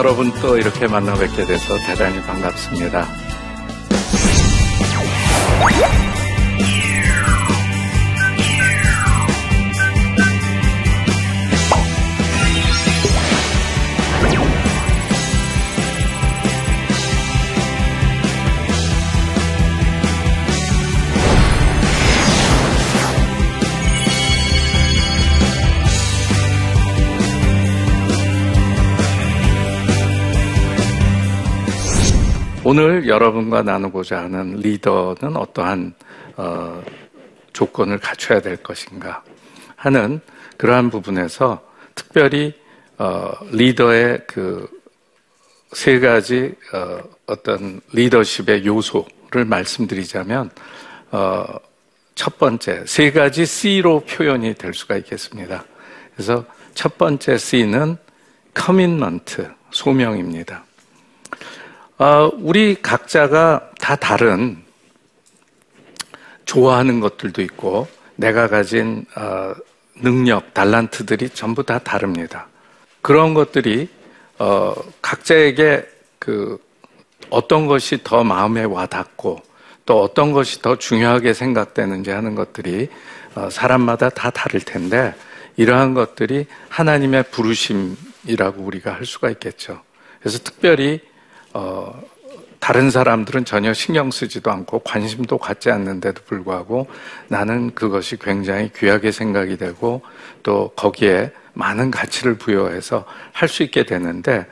여러분 또 이렇게 만나 뵙게 돼서 대단히 반갑습니다. 오늘 여러분과 나누고자 하는 리더는 어떠한 어, 조건을 갖춰야 될 것인가 하는 그러한 부분에서 특별히 어, 리더의 그 세 가지 어, 어떤 리더십의 요소를 말씀드리자면 어, 첫 번째 세 가지 C로 표현이 될 수가 있겠습니다. 그래서 첫 번째 C는 commitment 소명입니다. 어, 우리 각자가 다 다른 좋아하는 것들도 있고 내가 가진 어, 능력, 달란트들이 전부 다 다릅니다. 그런 것들이 어, 각자에게 그 어떤 것이 더 마음에 와닿고 또 어떤 것이 더 중요하게 생각되는지 하는 것들이 사람마다 다 다를 텐데 이러한 것들이 하나님의 부르심이라고 우리가 할 수가 있겠죠. 그래서 특별히 어, 다른 사람들은 전혀 신경 쓰지도 않고 관심도 갖지 않는데도 불구하고 나는 그것이 굉장히 귀하게 생각이 되고 또 거기에 많은 가치를 부여해서 할 수 있게 되는데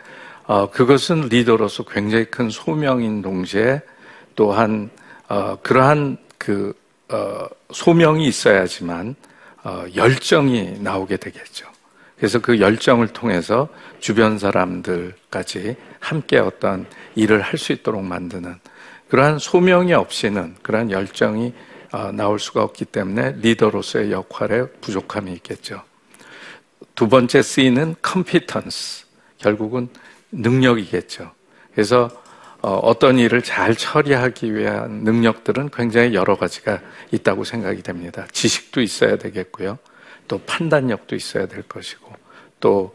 어, 그것은 리더로서 굉장히 큰 소명인 동시에 또한 어, 그러한 그 어, 소명이 있어야지만 어, 열정이 나오게 되겠죠. 그래서 그 열정을 통해서 주변 사람들까지 함께 어떤 일을 할 수 있도록 만드는 그러한 소명이 없이는 그러한 열정이 어, 나올 수가 없기 때문에 리더로서의 역할에 부족함이 있겠죠. 두 번째 C는 competence. 결국은 능력이겠죠. 그래서 어, 어떤 일을 잘 처리하기 위한 능력들은 굉장히 여러 가지가 있다고 생각이 됩니다. 지식도 있어야 되겠고요. 또 판단력도 있어야 될 것이고 또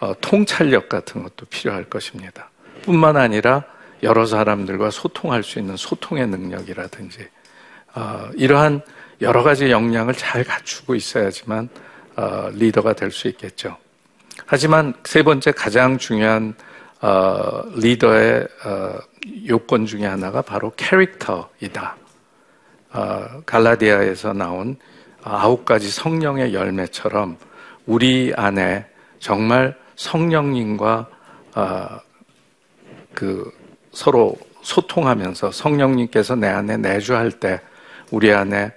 어, 통찰력 같은 것도 필요할 것입니다. 뿐만 아니라 여러 사람들과 소통할 수 있는 소통의 능력이라든지 어, 이러한 여러 가지 역량을 잘 갖추고 있어야지만 어, 리더가 될 수 있겠죠. 하지만 세 번째 가장 중요한 어, 리더의 어, 요건 중에 하나가 바로 캐릭터이다. 어, 갈라디아에서 나온 아홉 가지 성령의 열매처럼 우리 안에 정말 성령님과 어, 그 서로 소통하면서 성령님께서 내 안에 내주할 때 우리 안에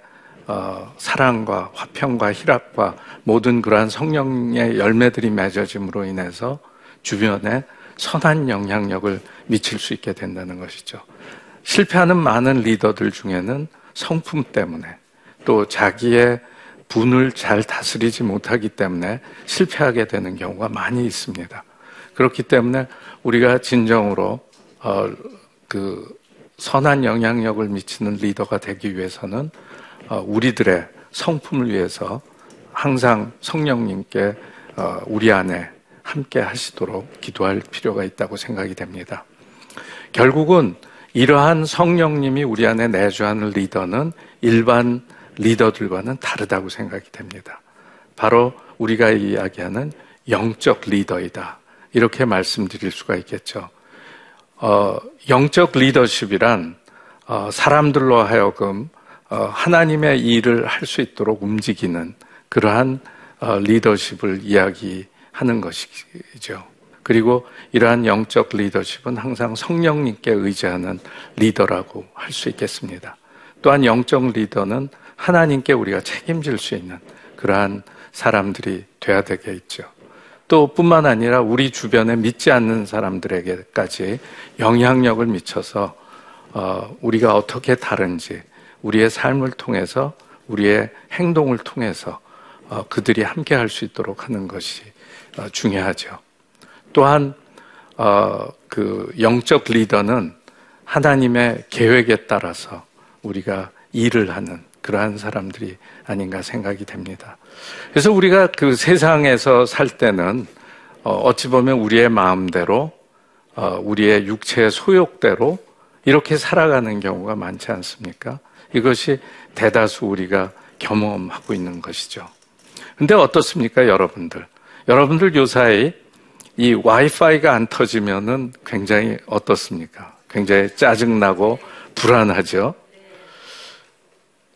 어, 사랑과 화평과 희락과 모든 그러한 성령의 열매들이 맺어짐으로 인해서 주변에 선한 영향력을 미칠 수 있게 된다는 것이죠. 실패하는 많은 리더들 중에는 성품 때문에 또 자기의 분을 잘 다스리지 못하기 때문에 실패하게 되는 경우가 많이 있습니다. 그렇기 때문에 우리가 진정으로 어, 그 선한 영향력을 미치는 리더가 되기 위해서는 어, 우리들의 성품을 위해서 항상 성령님께 어, 우리 안에 함께 하시도록 기도할 필요가 있다고 생각이 됩니다. 결국은 이러한 성령님이 우리 안에 내주하는 리더는 일반 리더들과는 다르다고 생각이 됩니다. 바로 우리가 이야기하는 영적 리더이다. 이렇게 말씀드릴 수가 있겠죠. 어, 영적 리더십이란 어, 사람들로 하여금 어, 하나님의 일을 할 수 있도록 움직이는 그러한 어, 리더십을 이야기하는 것이죠. 그리고 이러한 영적 리더십은 항상 성령님께 의지하는 리더라고 할 수 있겠습니다. 또한 영적 리더는 하나님께 우리가 책임질 수 있는 그러한 사람들이 돼야 되겠죠. 또 뿐만 아니라 우리 주변에 믿지 않는 사람들에게까지 영향력을 미쳐서 어, 우리가 어떻게 다른지 우리의 삶을 통해서 우리의 행동을 통해서 어, 그들이 함께 할 수 있도록 하는 것이 어, 중요하죠. 또한 어, 그 영적 리더는 하나님의 계획에 따라서 우리가 일을 하는 그러한 사람들이 아닌가 생각이 됩니다. 그래서 우리가 그 세상에서 살 때는 어, 어찌 보면 우리의 마음대로 어, 우리의 육체의 소욕대로 이렇게 살아가는 경우가 많지 않습니까? 이것이 대다수 우리가 경험하고 있는 것이죠. 근데 어떻습니까, 여러분들? 여러분들 요사이 이 와이파이가 안 터지면은 굉장히 어떻습니까? 굉장히 짜증나고 불안하죠?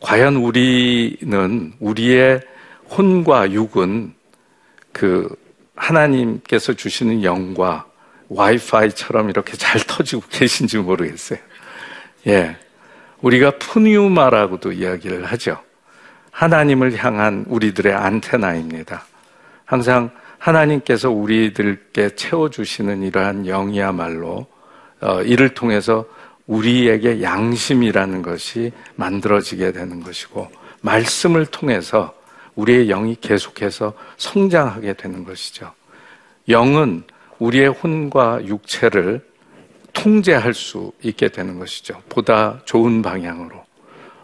과연 우리는 우리의 혼과 육은 그 하나님께서 주시는 영과 와이파이처럼 이렇게 잘 터지고 계신지 모르겠어요. 예. 우리가 푸니우마라고도 이야기를 하죠. 하나님을 향한 우리들의 안테나입니다. 항상 하나님께서 우리들께 채워주시는 이러한 영이야말로 어, 이를 통해서 우리에게 양심이라는 것이 만들어지게 되는 것이고 말씀을 통해서 우리의 영이 계속해서 성장하게 되는 것이죠. 영은 우리의 혼과 육체를 통제할 수 있게 되는 것이죠. 보다 좋은 방향으로.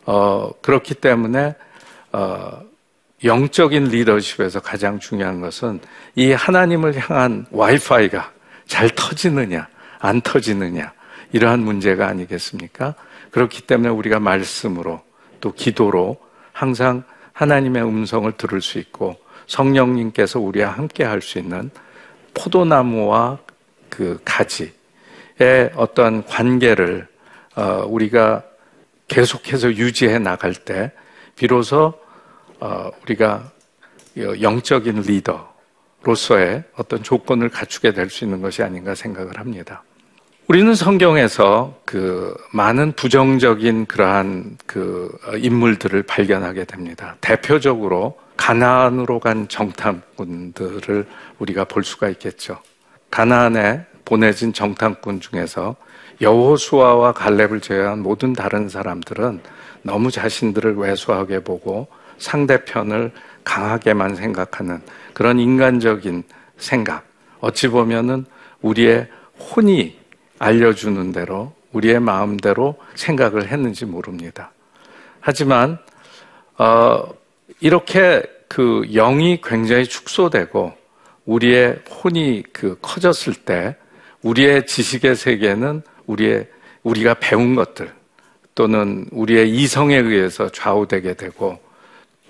어, 그렇기 때문에 어, 영적인 리더십에서 가장 중요한 것은 이 하나님을 향한 와이파이가 잘 터지느냐, 안 터지느냐, 이러한 문제가 아니겠습니까? 그렇기 때문에 우리가 말씀으로 또 기도로 항상 하나님의 음성을 들을 수 있고 성령님께서 우리와 함께 할 수 있는 포도나무와 그 가지의 어떤 관계를 어, 우리가 계속해서 유지해 나갈 때 비로소 어, 우리가 영적인 리더로서의 어떤 조건을 갖추게 될 수 있는 것이 아닌가 생각을 합니다. 우리는 성경에서 그 많은 부정적인 그러한 그 인물들을 발견하게 됩니다. 대표적으로 가나안으로 간 정탐꾼들을 우리가 볼 수가 있겠죠. 가나안에 보내진 정탐꾼 중에서 여호수아와 갈렙을 제외한 모든 다른 사람들은 너무 자신들을 왜소하게 보고 상대편을 강하게만 생각하는 그런 인간적인 생각. 어찌 보면은 우리의 혼이 알려주는 대로 우리의 마음대로 생각을 했는지 모릅니다. 하지만 어, 이렇게 그 영이 굉장히 축소되고 우리의 혼이 그 커졌을 때 우리의 지식의 세계는 우리의 우리가 배운 것들 또는 우리의 이성에 의해서 좌우되게 되고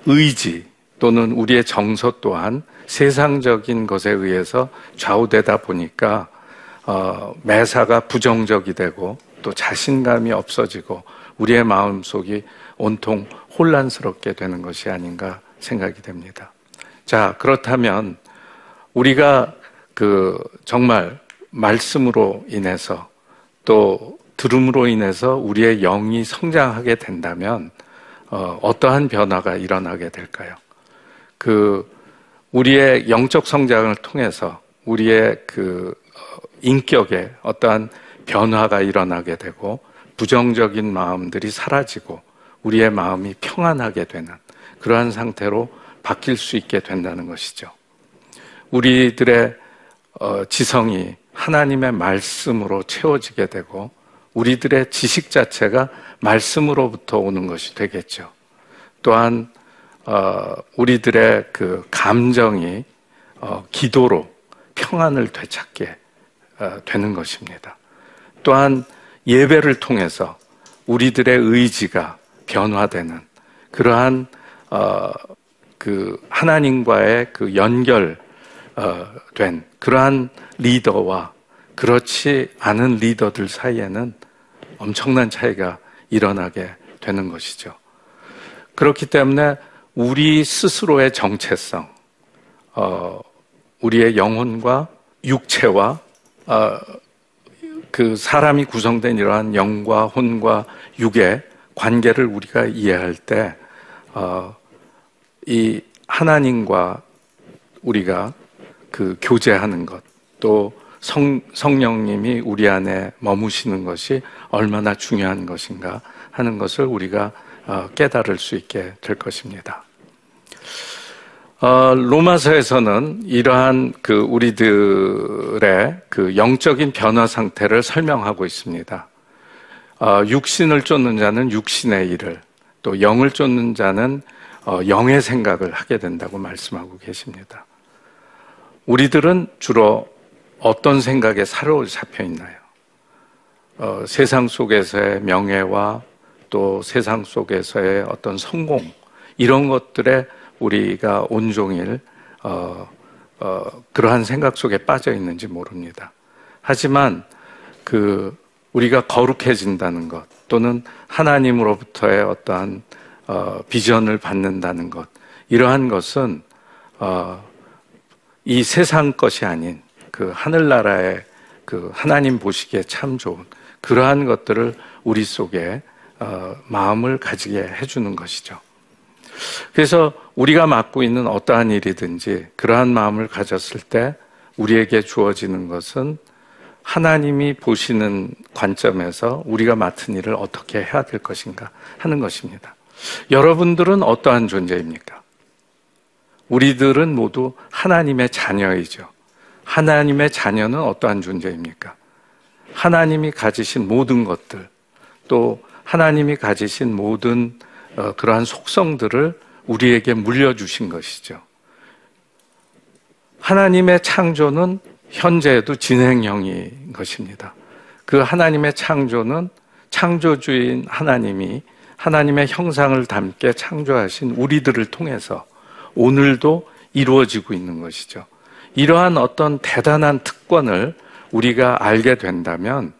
의지 또는 우리의 정서 또한 세상적인 것에 의해서 좌우되다 보니까 어, 매사가 부정적이 되고 또 자신감이 없어지고 우리의 마음속이 온통 혼란스럽게 되는 것이 아닌가 생각이 됩니다. 자, 그렇다면 우리가 그 정말 말씀으로 인해서 또 들음으로 인해서 우리의 영이 성장하게 된다면 어, 어떠한 변화가 일어나게 될까요? 그 우리의 영적 성장을 통해서 우리의 그 어, 인격에 어떠한 변화가 일어나게 되고 부정적인 마음들이 사라지고 우리의 마음이 평안하게 되는 그러한 상태로 바뀔 수 있게 된다는 것이죠. 우리들의 어, 지성이 하나님의 말씀으로 채워지게 되고 우리들의 지식 자체가 말씀으로부터 오는 것이 되겠죠. 또한 어, 우리들의 그 감정이 어, 기도로 평안을 되찾게 어, 되는 것입니다. 또한 예배를 통해서 우리들의 의지가 변화되는 그러한 어, 그 하나님과의 그 연결된 어, 그러한 리더와 그렇지 않은 리더들 사이에는 엄청난 차이가 일어나게 되는 것이죠. 그렇기 때문에 우리 스스로의 정체성, 어, 우리의 영혼과 육체와 어, 그 사람이 구성된 이러한 영과 혼과 육의 관계를 우리가 이해할 때, 어, 이 하나님과 우리가 그 교제하는 것, 또 성, 성령님이 우리 안에 머무시는 것이 얼마나 중요한 것인가 하는 것을 우리가 어, 깨달을 수 있게 될 것입니다. 어, 로마서에서는 이러한 그 우리들의 그 영적인 변화 상태를 설명하고 있습니다. 어, 육신을 쫓는 자는 육신의 일을, 또 영을 쫓는 자는 어, 영의 생각을 하게 된다고 말씀하고 계십니다. 우리들은 주로 어떤 생각에 사로잡혀 있나요? 어, 세상 속에서의 명예와 또 세상 속에서의 어떤 성공 이런 것들에 우리가 온종일 어, 어, 그러한 생각 속에 빠져 있는지 모릅니다. 하지만 그 우리가 거룩해진다는 것 또는 하나님으로부터의 어떠한 어, 비전을 받는다는 것 이러한 것은 어, 이 세상 것이 아닌 그 하늘나라의 그 하나님 보시기에 참 좋은 그러한 것들을 우리 속에 어, 마음을 가지게 해주는 것이죠. 그래서 우리가 맡고 있는 어떠한 일이든지 그러한 마음을 가졌을 때 우리에게 주어지는 것은 하나님이 보시는 관점에서 우리가 맡은 일을 어떻게 해야 될 것인가 하는 것입니다. 여러분들은 어떠한 존재입니까? 우리들은 모두 하나님의 자녀이죠. 하나님의 자녀는 어떠한 존재입니까? 하나님이 가지신 모든 것들, 또 하나님이 가지신 모든 어, 그러한 속성들을 우리에게 물려주신 것이죠. 하나님의 창조는 현재에도 진행형인 것입니다. 그 하나님의 창조는 창조주인 하나님이 하나님의 형상을 담게 창조하신 우리들을 통해서 오늘도 이루어지고 있는 것이죠. 이러한 어떤 대단한 특권을 우리가 알게 된다면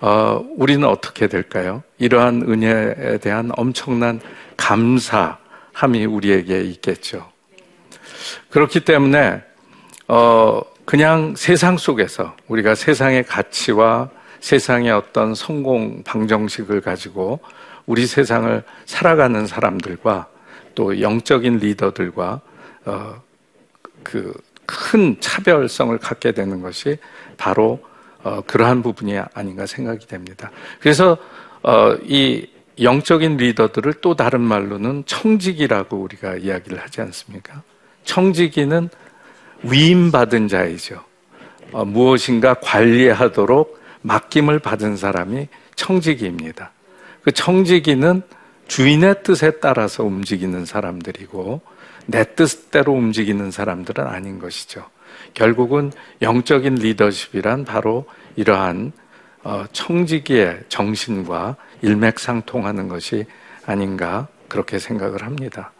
어, 우리는 어떻게 될까요? 이러한 은혜에 대한 엄청난 감사함이 우리에게 있겠죠. 그렇기 때문에 어, 그냥 세상 속에서 우리가 세상의 가치와 세상의 어떤 성공 방정식을 가지고 우리 세상을 살아가는 사람들과 또 영적인 리더들과 어, 그큰 차별성을 갖게 되는 것이 바로 어, 그러한 부분이 아닌가 생각이 됩니다. 그래서 어, 이 영적인 리더들을 또 다른 말로는 청지기라고 우리가 이야기를 하지 않습니까? 청지기는 위임받은 자이죠. 어, 무엇인가 관리하도록 맡김을 받은 사람이 청지기입니다. 그 청지기는 주인의 뜻에 따라서 움직이는 사람들이고 내 뜻대로 움직이는 사람들은 아닌 것이죠. 결국은 영적인 리더십이란 바로 이러한 어, 청지기의 정신과 일맥상통하는 것이 아닌가 그렇게 생각을 합니다.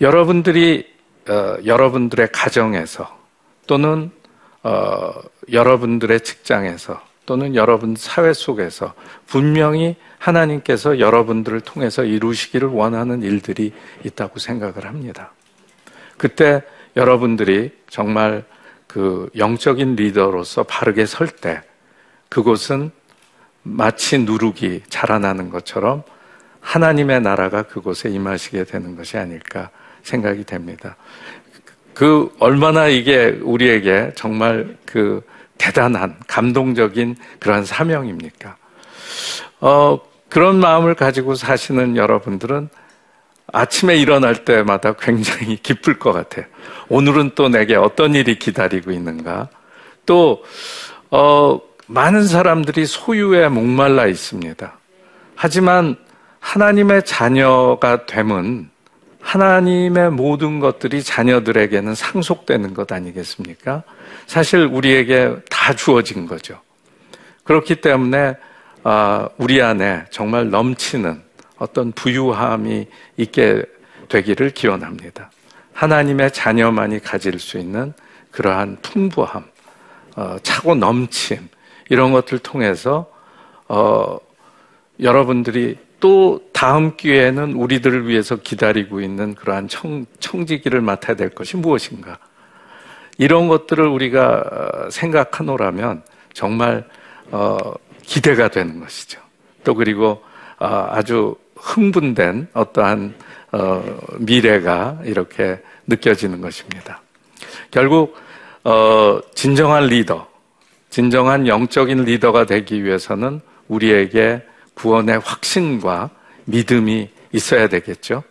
여러분들이 어, 여러분들의 가정에서 또는 어, 여러분들의 직장에서 또는 여러분 사회 속에서 분명히 하나님께서 여러분들을 통해서 이루시기를 원하는 일들이 있다고 생각을 합니다. 그때 여러분들이 정말 그 영적인 리더로서 바르게 설 때 그곳은 마치 누룩이 자라나는 것처럼 하나님의 나라가 그곳에 임하시게 되는 것이 아닐까 생각이 됩니다. 그 얼마나 이게 우리에게 정말 그 대단한 감동적인 그러한 사명입니까? 어, 그런 마음을 가지고 사시는 여러분들은 아침에 일어날 때마다 굉장히 기쁠 것 같아요. 오늘은 또 내게 어떤 일이 기다리고 있는가? 또, 어, 많은 사람들이 소유에 목말라 있습니다. 하지만 하나님의 자녀가 됨은 하나님의 모든 것들이 자녀들에게는 상속되는 것 아니겠습니까? 사실 우리에게 다 주어진 거죠. 그렇기 때문에 아, 우리 안에 정말 넘치는 어떤 부유함이 있게 되기를 기원합니다. 하나님의 자녀만이 가질 수 있는 그러한 풍부함, 어, 차고 넘침 이런 것들 통해서 어, 여러분들이 또 다음 기회에는 우리들을 위해서 기다리고 있는 그러한 청, 청지기를 맡아야 될 것이 무엇인가? 이런 것들을 우리가 생각하노라면 정말 어, 기대가 되는 것이죠. 또 그리고 어, 아주 흥분된 어떠한 어, 미래가 이렇게 느껴지는 것입니다. 결국 어, 진정한 리더, 진정한 영적인 리더가 되기 위해서는 우리에게 구원의 확신과 믿음이 있어야 되겠죠.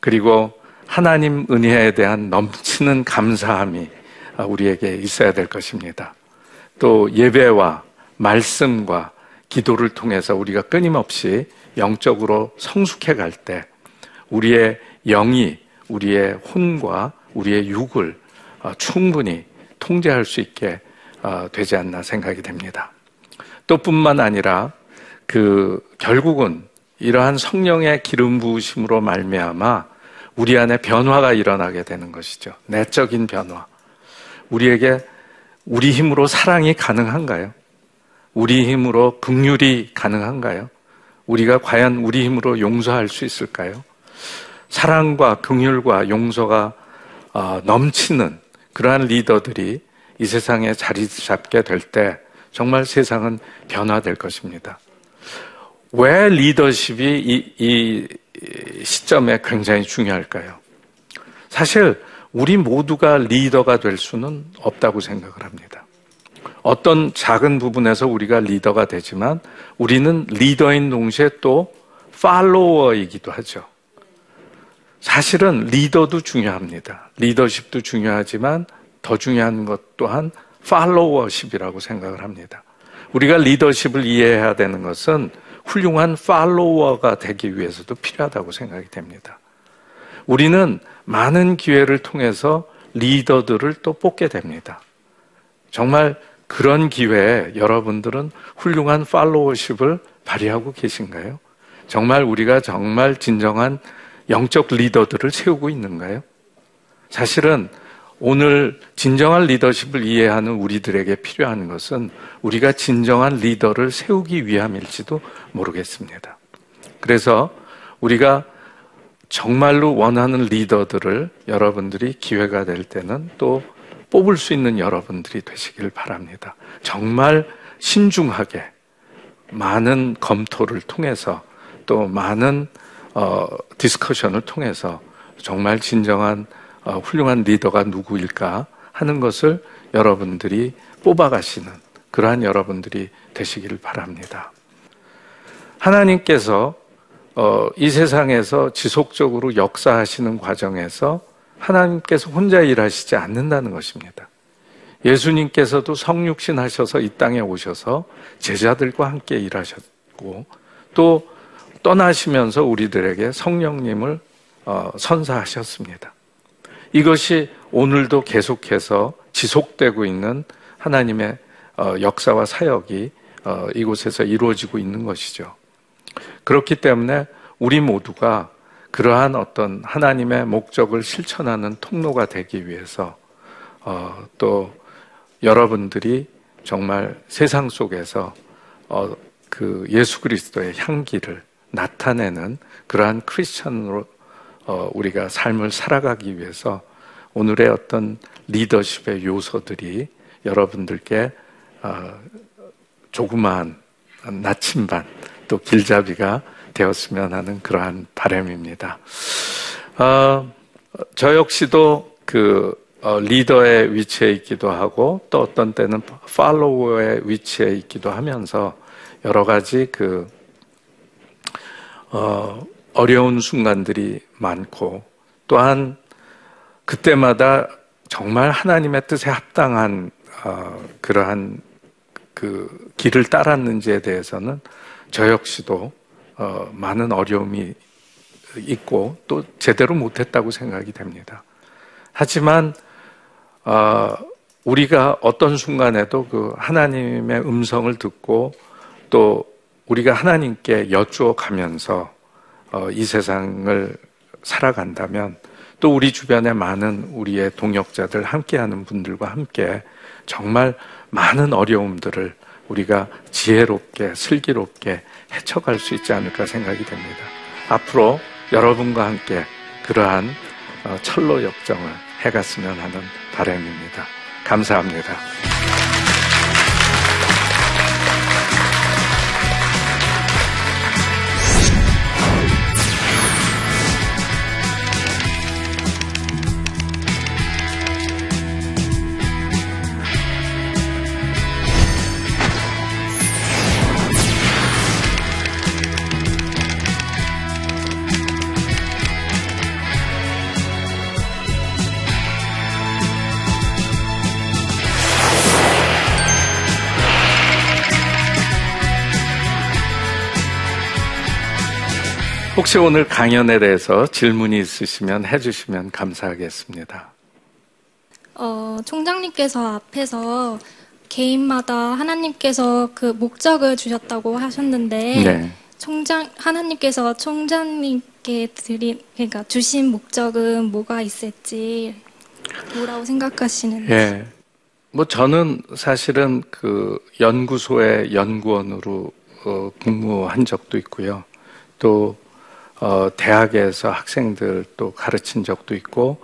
그리고 하나님 은혜에 대한 넘치는 감사함이 우리에게 있어야 될 것입니다. 또 예배와 말씀과 기도를 통해서 우리가 끊임없이 영적으로 성숙해 갈 때 우리의 영이 우리의 혼과 우리의 육을 충분히 통제할 수 있게 어, 되지 않나 생각이 됩니다. 또 뿐만 아니라 그 결국은 이러한 성령의 기름 부으심으로 말미암아 우리 안에 변화가 일어나게 되는 것이죠. 내적인 변화. 우리에게 우리 힘으로 사랑이 가능한가요? 우리 힘으로 긍휼이 가능한가요? 우리가 과연 우리 힘으로 용서할 수 있을까요? 사랑과 긍휼과 용서가 어, 넘치는 그러한 리더들이 이 세상에 자리 잡게 될 때 정말 세상은 변화될 것입니다. 왜 리더십이 이, 이 시점에 굉장히 중요할까요? 사실 우리 모두가 리더가 될 수는 없다고 생각을 합니다. 어떤 작은 부분에서 우리가 리더가 되지만 우리는 리더인 동시에 또 팔로워이기도 하죠. 사실은 리더도 중요합니다. 리더십도 중요하지만 더 중요한 것 또한 팔로워십이라고 생각을 합니다. 우리가 리더십을 이해해야 되는 것은 훌륭한 팔로워가 되기 위해서도 필요하다고 생각이 됩니다. 우리는 많은 기회를 통해서 리더들을 또 뽑게 됩니다. 정말 그런 기회에 여러분들은 훌륭한 팔로워십을 발휘하고 계신가요? 정말 우리가 정말 진정한 영적 리더들을 세우고 있는가요? 사실은 오늘 진정한 리더십을 이해하는 우리들에게 필요한 것은 우리가 진정한 리더를 세우기 위함일지도 모르겠습니다. 그래서 우리가 정말로 원하는 리더들을 여러분들이 기회가 될 때는 또 뽑을 수 있는 여러분들이 되시길 바랍니다. 정말 신중하게 많은 검토를 통해서 또 많은 어, discussion을 통해서 정말 진정한 어, 훌륭한 리더가 누구일까 하는 것을 여러분들이 뽑아가시는 그러한 여러분들이 되시기를 바랍니다. 하나님께서 어, 이 세상에서 지속적으로 역사하시는 과정에서 하나님께서 혼자 일하시지 않는다는 것입니다. 예수님께서도 성육신 하셔서 이 땅에 오셔서 제자들과 함께 일하셨고 또 떠나시면서 우리들에게 성령님을 어, 선사하셨습니다. 이것이 오늘도 계속해서 지속되고 있는 하나님의 어, 역사와 사역이 어, 이곳에서 이루어지고 있는 것이죠. 그렇기 때문에 우리 모두가 그러한 어떤 하나님의 목적을 실천하는 통로가 되기 위해서 어, 또 여러분들이 정말 세상 속에서 어, 그 예수 그리스도의 향기를 나타내는 그러한 크리스천으로 어, 우리가 삶을 살아가기 위해서 오늘의 어떤 리더십의 요소들이 여러분들께 어, 조그마한 나침반 또 길잡이가 되었으면 하는 그러한 바람입니다. 어, 저 역시도 그 어, 리더의 위치에 있기도 하고 또 어떤 때는 팔로워의 위치에 있기도 하면서 여러 가지 그 어, 어려운 순간들이 많고 또한 그때마다 정말 하나님의 뜻에 합당한 어, 그러한 그 길을 따랐는지에 대해서는 저 역시도 어, 많은 어려움이 있고 또 제대로 못했다고 생각이 됩니다. 하지만 어, 우리가 어떤 순간에도 그 하나님의 음성을 듣고 또 우리가 하나님께 여쭈어 가면서 어, 이 세상을 살아간다면 또 우리 주변에 많은 우리의 동역자들 함께하는 분들과 함께 정말 많은 어려움들을 우리가 지혜롭게 슬기롭게 헤쳐갈 수 있지 않을까 생각이 됩니다. 앞으로 여러분과 함께 그러한 어, 철로 역정을 해갔으면 하는 바람입니다. 감사합니다. 혹시 오늘 강연에 대해서 질문이 있으시면 해주시면 감사하겠습니다. 어, 총장님께서 앞에서 개인마다 하나님께서 그 목적을 주셨다고 하셨는데 네. 총장 하나님께서 총장님께 드린 그러니까 주신 목적은 뭐가 있을지 뭐라고 생각하시는지 예. 뭐 저는 사실은 그 연구소의 연구원으로 어, 근무한 적도 있고요. 또 어, 대학에서 학생들 또 가르친 적도 있고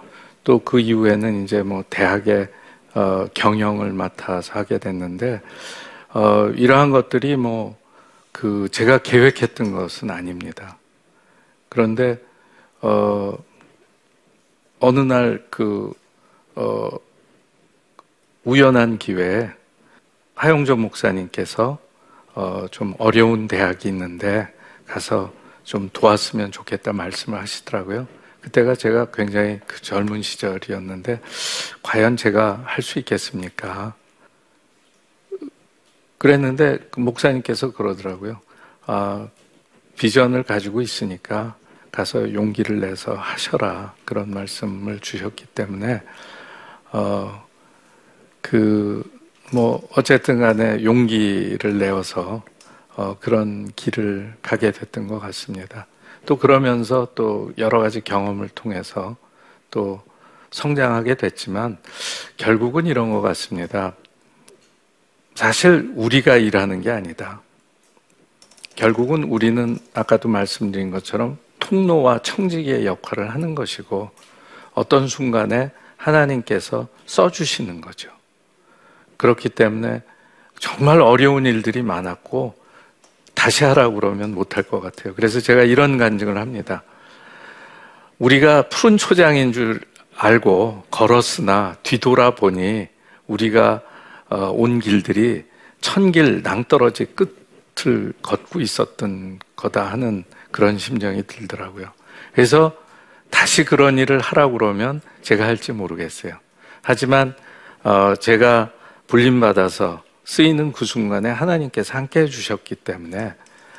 또 그 이후에는 이제 뭐 대학의 어, 경영을 맡아서 하게 됐는데 어, 이러한 것들이 뭐 그 제가 계획했던 것은 아닙니다. 그런데 어, 어느 날그 어, 우연한 기회에 하용조 목사님께서 어, 좀 어려운 대학이 있는데 가서 좀 도왔으면 좋겠다 말씀을 하시더라고요. 그때가 제가 굉장히 그 젊은 시절이었는데 과연 제가 할 수 있겠습니까? 그랬는데 그 목사님께서 그러더라고요. 아, 비전을 가지고 있으니까 가서 용기를 내서 하셔라 그런 말씀을 주셨기 때문에 어, 그, 뭐, 어쨌든 간에 용기를 내어서 어, 그런 길을 가게 됐던 것 같습니다. 또 그러면서 또 여러 가지 경험을 통해서 또 성장하게 됐지만 결국은 이런 것 같습니다. 사실 우리가 일하는 게 아니다. 결국은 우리는 아까도 말씀드린 것처럼 통로와 청지기의 역할을 하는 것이고 어떤 순간에 하나님께서 써주시는 거죠. 그렇기 때문에 정말 어려운 일들이 많았고 다시 하라고 그러면 못할 것 같아요. 그래서 제가 이런 간증을 합니다. 우리가 푸른 초장인 줄 알고 걸었으나 뒤돌아보니 우리가 어, 온 길들이 천길 낭떠러지 끝을 걷고 있었던 거다 하는 그런 심정이 들더라고요. 그래서 다시 그런 일을 하라고 그러면 제가 할지 모르겠어요. 하지만 어, 제가 불림받아서 쓰이는 그 순간에 하나님께서 함께 해주셨기 때문에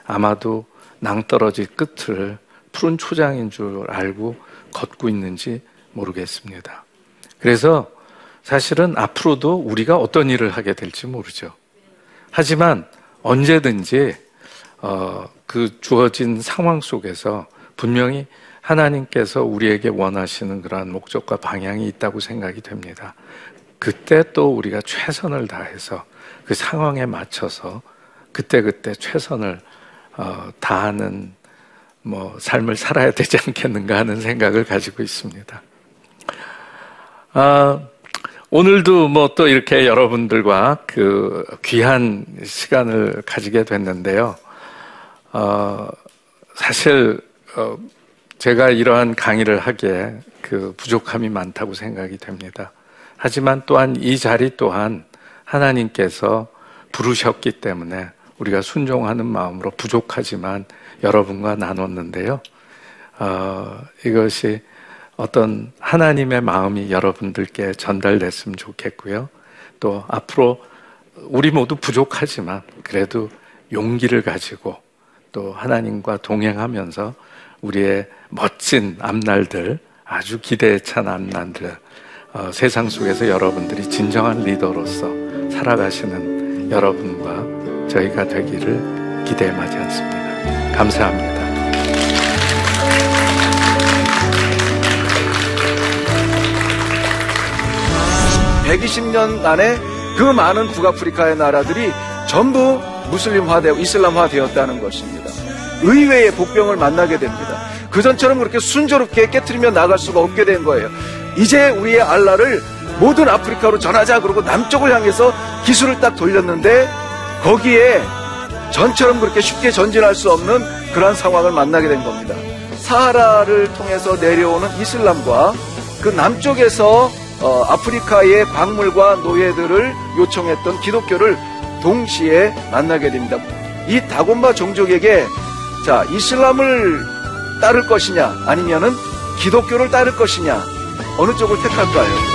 아마도 낭떠러지 끝을 푸른 초장인 줄 알고 걷고 있는지 모르겠습니다. 그래서 사실은 앞으로도 우리가 어떤 일을 하게 될지 모르죠. 하지만 언제든지 어, 그 주어진 상황 속에서 분명히 하나님께서 우리에게 원하시는 그러한 목적과 방향이 있다고 생각이 됩니다. 그때 또 우리가 최선을 다해서 그 상황에 맞춰서 그때그때 최선을 어, 다하는 뭐 삶을 살아야 되지 않겠는가 하는 생각을 가지고 있습니다. 아, 오늘도 뭐 또 이렇게 여러분들과 그 귀한 시간을 가지게 됐는데요. 어, 사실 어, 제가 이러한 강의를 하기에 그 부족함이 많다고 생각이 됩니다. 하지만 또한 이 자리 또한 하나님께서 부르셨기 때문에 우리가 순종하는 마음으로 부족하지만 여러분과 나눴는데요. 어, 이것이 어떤 하나님의 마음이 여러분들께 전달됐으면 좋겠고요. 또 앞으로 우리 모두 부족하지만 그래도 용기를 가지고 또 하나님과 동행하면서 우리의 멋진 앞날들, 아주 기대에 찬 앞날들, 어, 세상 속에서 여러분들이 진정한 리더로서 살아가시는 여러분과 저희가 되기를 기대에 마지 않습니다. 감사합니다. (120년) 안에 그 많은 북아프리카의 나라들이 전부 무슬림화되고 이슬람화 되었다는 것입니다. 의외의 복병을 만나게 됩니다. 그전처럼 그렇게 순조롭게 깨뜨리며 나갈 수가 없게 된 거예요. 이제 우리의 알라를 모든 아프리카로 전하자 그러고 남쪽을 향해서 기술을 딱 돌렸는데 거기에 전처럼 그렇게 쉽게 전진할 수 없는 그러한 상황을 만나게 된 겁니다. 사하라를 통해서 내려오는 이슬람과 그 남쪽에서 어, 아프리카의 광물과 노예들을 요청했던 기독교를 동시에 만나게 됩니다. 이 다곤바 종족에게 자 이슬람을 따를 것이냐 아니면은 기독교를 따를 것이냐 어느 쪽을 택할까요?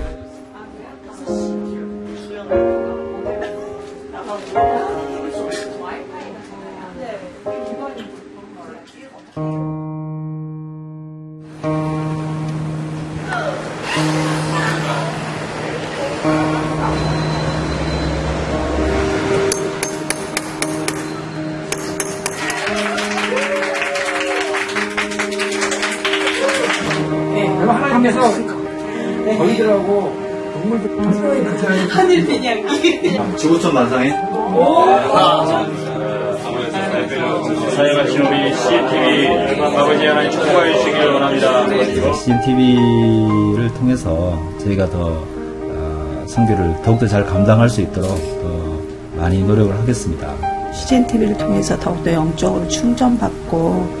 지구촌 만상에 사회가 신호비 CTV 아버지 하나님 축복하여 주시길 원합니다. CNTV를 통해서 저희가 더 어, 성교를 더욱더 잘 감당할 수 있도록 더 많이 노력을 하겠습니다. CGN TV를 통해서 더욱더 영적으로 충전받고 아,